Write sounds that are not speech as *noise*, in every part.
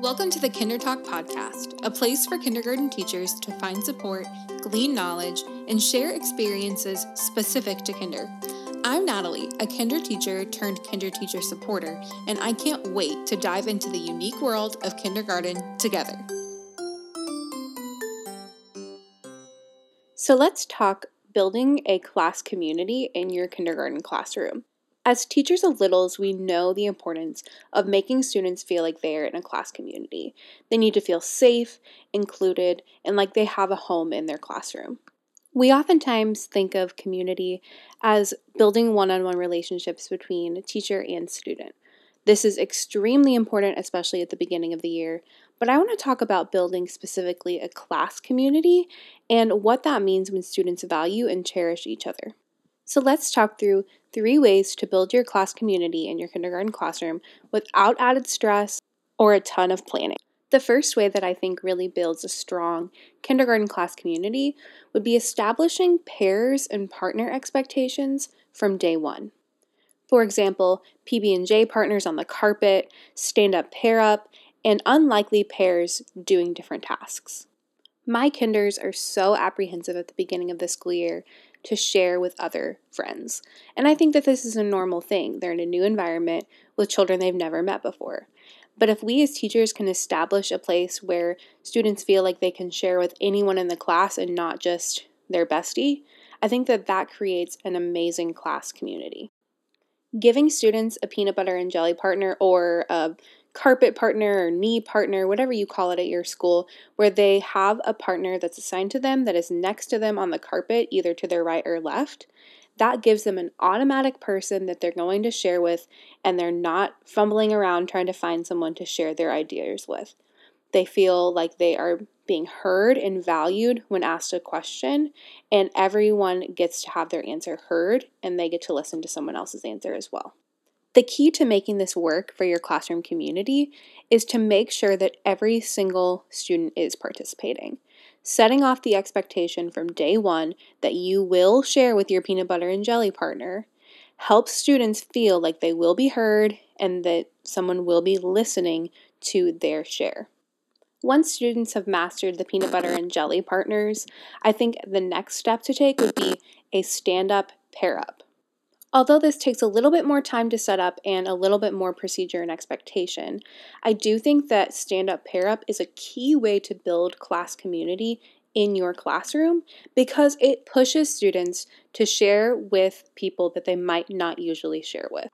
Welcome to the Kinder Talk podcast, a place for kindergarten teachers to find support, glean knowledge, and share experiences specific to kinder. I'm Natalie, a kinder teacher turned kinder teacher supporter, and I can't wait to dive into the unique world of kindergarten together. So let's talk building a class community in your kindergarten classroom. As teachers of littles, we know the importance of making students feel like they are in a class community. They need to feel safe, included, and like they have a home in their classroom. We oftentimes think of community as building one on one relationships between teacher and student. This is extremely important, especially at the beginning of the year. But I want to talk about building specifically a class community and what that means when students value and cherish each other. So let's talk through three ways to build your class community in your kindergarten classroom without added stress or a ton of planning. The first way that I think really builds a strong kindergarten class community would be establishing pairs and partner expectations from day one. For example, PB&J partners on the carpet, stand-up pair up, and unlikely pairs doing different tasks. My kinders are so apprehensive at the beginning of the school year to share with other friends. And I think that this is a normal thing. They're in a new environment with children they've never met before. But if we as teachers can establish a place where students feel like they can share with anyone in the class and not just their bestie, I think that that creates an amazing class community. Giving students a peanut butter and jelly partner or a carpet partner or knee partner, whatever you call it at your school, where they have a partner that's assigned to them that is next to them on the carpet, either to their right or left. That gives them an automatic person that they're going to share with, and they're not fumbling around trying to find someone to share their ideas with. They feel like they are being heard and valued when asked a question, and everyone gets to have their answer heard, and they get to listen to someone else's answer as well. The key to making this work for your classroom community is to make sure that every single student is participating. Setting off the expectation from day one that you will share with your peanut butter and jelly partner helps students feel like they will be heard and that someone will be listening to their share. Once students have mastered the peanut butter and jelly partners, I think the next step to take would be a stand up pair up. Although this takes a little bit more time to set up and a little bit more procedure and expectation, I do think that stand up pair up is a key way to build class community in your classroom because it pushes students to share with people that they might not usually share with.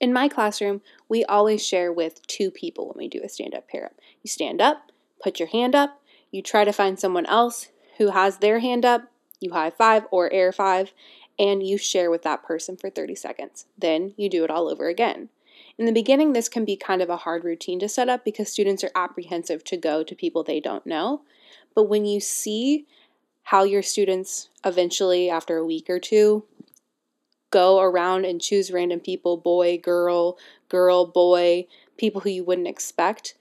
In my classroom, we always share with two people when we do a stand up pair up. You stand up, put your hand up, you try to find someone else who has their hand up, you high five or air five, and you share with that person for 30 seconds. Then you do it all over again. In the beginning, this can be kind of a hard routine to set up because students are apprehensive to go to people they don't know. But when you see how your students eventually, after a week or two, go around and choose random people boy, girl, girl, boy, people who you wouldn't expect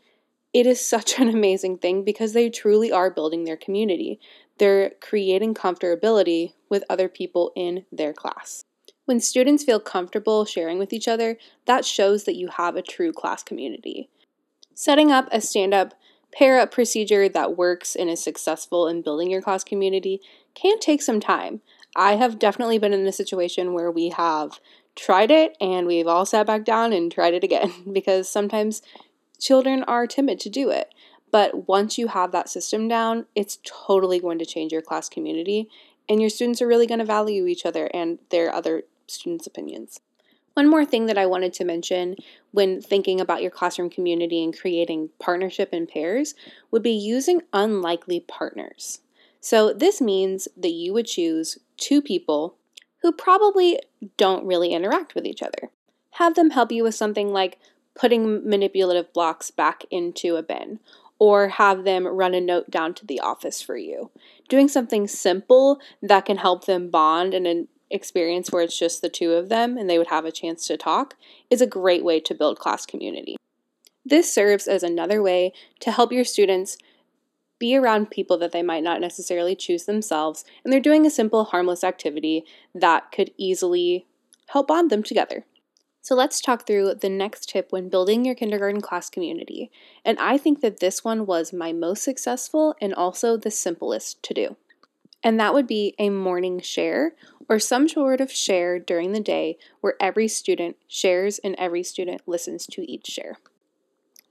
it is such an *laughs* amazing thing because they truly are building their community. They're creating comfortability with other people in their class. When students feel comfortable sharing with each other, that shows that you have a true class community. Setting up a stand up pair up procedure that works and is successful in building your class community can take some time. I have definitely been in a situation where we have tried it and we've all sat back down and tried it again *laughs* because sometimes children are timid to do it. But once you have that system down, it's totally going to change your class community, and your students are really going to value each other and their other students' opinions. One more thing that I wanted to mention when thinking about your classroom community and creating partnership in pairs would be using unlikely partners. So, this means that you would choose two people who probably don't really interact with each other. Have them help you with something like putting manipulative blocks back into a bin or have them run a note down to the office for you. Doing something simple that can help them bond in an experience where it's just the two of them and they would have a chance to talk is a great way to build class community. This serves as another way to help your students be around people that they might not necessarily choose themselves, and they're doing a simple, harmless activity that could easily help bond them together. So let's talk through the next tip when building your kindergarten class community. And I think that this one was my most successful and also the simplest to do. And that would be a morning share or some sort of share during the day where every student shares and every student listens to each share.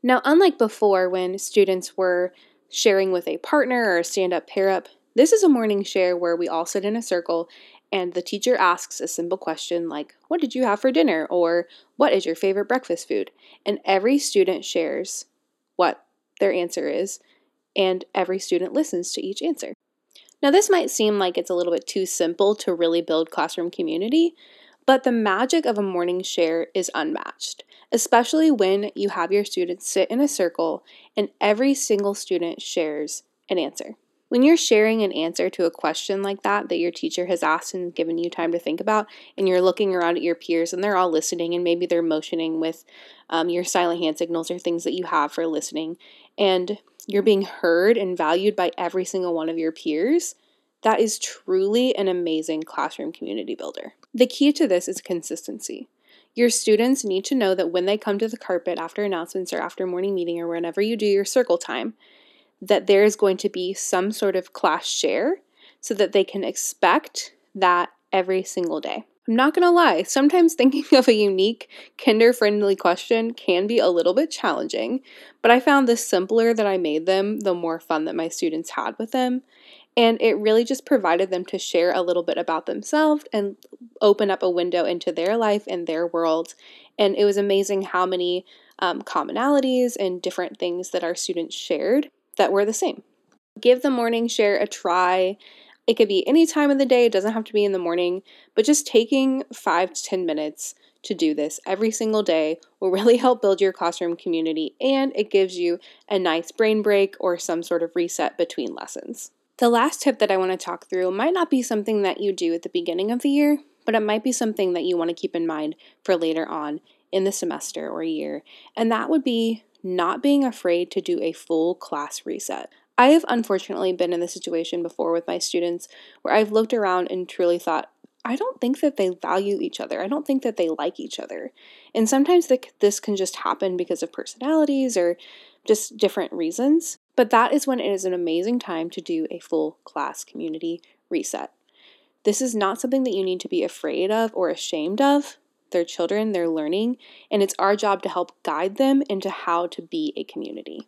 Now, unlike before when students were sharing with a partner or a stand up pair up, this is a morning share where we all sit in a circle and the teacher asks a simple question like, What did you have for dinner? or What is your favorite breakfast food? And every student shares what their answer is, and every student listens to each answer. Now, this might seem like it's a little bit too simple to really build classroom community, but the magic of a morning share is unmatched, especially when you have your students sit in a circle and every single student shares an answer. When you're sharing an answer to a question like that that your teacher has asked and given you time to think about, and you're looking around at your peers and they're all listening, and maybe they're motioning with um, your silent hand signals or things that you have for listening, and you're being heard and valued by every single one of your peers, that is truly an amazing classroom community builder. The key to this is consistency. Your students need to know that when they come to the carpet after announcements or after morning meeting or whenever you do your circle time, that there is going to be some sort of class share so that they can expect that every single day. I'm not to lie, sometimes *laughs* thinking of a unique, kinder friendly question can be a little bit challenging, but I found the simpler that I made them, the more fun that my students had with them. And it really just provided them to share a little bit about themselves and open up a window into their life and their world. And it was amazing how many um, commonalities and different things that our students shared that were the same. Give the morning share a try. It could be any time of the day, it doesn't have to be in the morning, but just taking five to 10 minutes to do this every single day will really help build your classroom community and it gives you a nice brain break or some sort of reset between lessons. The last tip that I want to talk through might not be something that you do at the beginning of the year, but it might be something that you want to keep in mind for later on in the semester or year, and that would be not being afraid to do a full class reset. I have unfortunately been in this situation before with my students where I've looked around and truly thought, I don't think that they value each other. I don't think that they like each other. And sometimes this can just happen because of personalities or just different reasons. But that is when it is an amazing time to do a full class community reset. This is not something that you need to be afraid of or ashamed of their children, their learning, and it's our job to help guide them into how to be a community.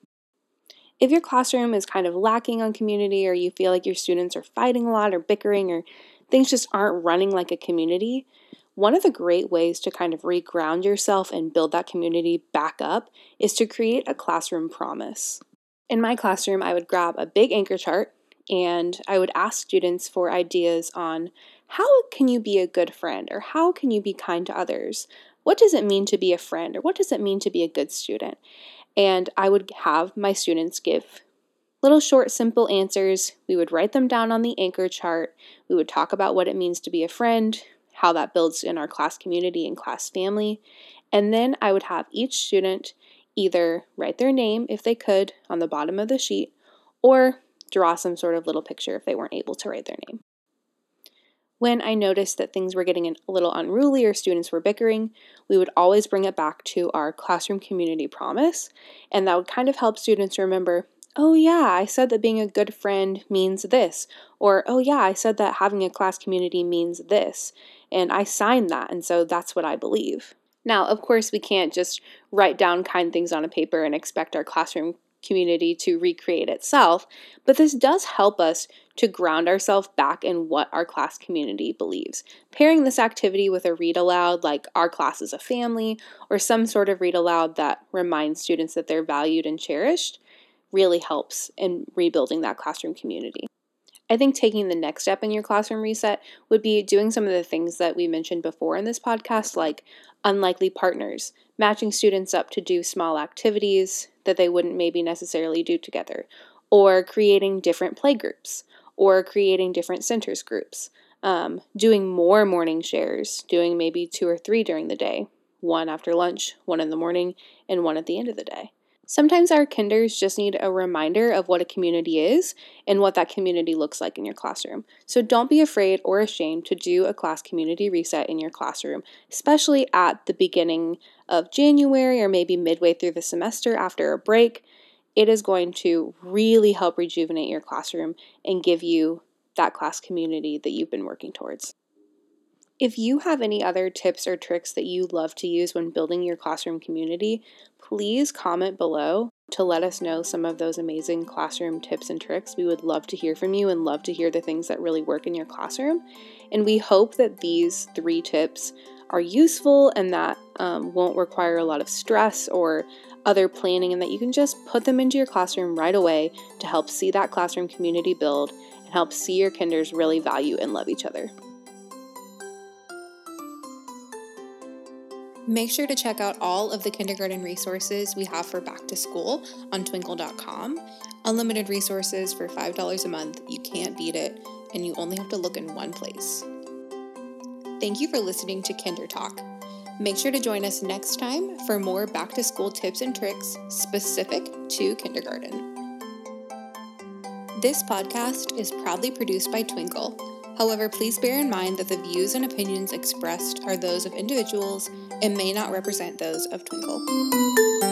If your classroom is kind of lacking on community, or you feel like your students are fighting a lot or bickering, or things just aren't running like a community, one of the great ways to kind of reground yourself and build that community back up is to create a classroom promise. In my classroom, I would grab a big anchor chart and I would ask students for ideas on how can you be a good friend or how can you be kind to others? What does it mean to be a friend or what does it mean to be a good student? And I would have my students give little short, simple answers. We would write them down on the anchor chart. We would talk about what it means to be a friend, how that builds in our class community and class family. And then I would have each student either write their name, if they could, on the bottom of the sheet, or draw some sort of little picture if they weren't able to write their name. When I noticed that things were getting a little unruly or students were bickering, we would always bring it back to our classroom community promise, and that would kind of help students remember oh, yeah, I said that being a good friend means this, or oh, yeah, I said that having a class community means this, and I signed that, and so that's what I believe. Now, of course, we can't just write down kind things on a paper and expect our classroom community to recreate itself, but this does help us to ground ourselves back in what our class community believes. Pairing this activity with a read aloud, like Our Class is a Family, or some sort of read aloud that reminds students that they're valued and cherished, really helps in rebuilding that classroom community. I think taking the next step in your classroom reset would be doing some of the things that we mentioned before in this podcast, like unlikely partners, matching students up to do small activities that they wouldn't maybe necessarily do together, or creating different play groups, or creating different centers groups, um, doing more morning shares, doing maybe two or three during the day, one after lunch, one in the morning, and one at the end of the day. Sometimes our kinders just need a reminder of what a community is and what that community looks like in your classroom. So don't be afraid or ashamed to do a class community reset in your classroom, especially at the beginning of January or maybe midway through the semester after a break. It is going to really help rejuvenate your classroom and give you that class community that you've been working towards. If you have any other tips or tricks that you love to use when building your classroom community, please comment below to let us know some of those amazing classroom tips and tricks. We would love to hear from you and love to hear the things that really work in your classroom. And we hope that these three tips are useful and that um, won't require a lot of stress or other planning, and that you can just put them into your classroom right away to help see that classroom community build and help see your kinders really value and love each other. Make sure to check out all of the kindergarten resources we have for back to school on twinkl.com. Unlimited resources for $5 a month. You can't beat it, and you only have to look in one place. Thank you for listening to Kinder Talk. Make sure to join us next time for more back to school tips and tricks specific to kindergarten. This podcast is proudly produced by Twinkl. However, please bear in mind that the views and opinions expressed are those of individuals and may not represent those of Twinkl.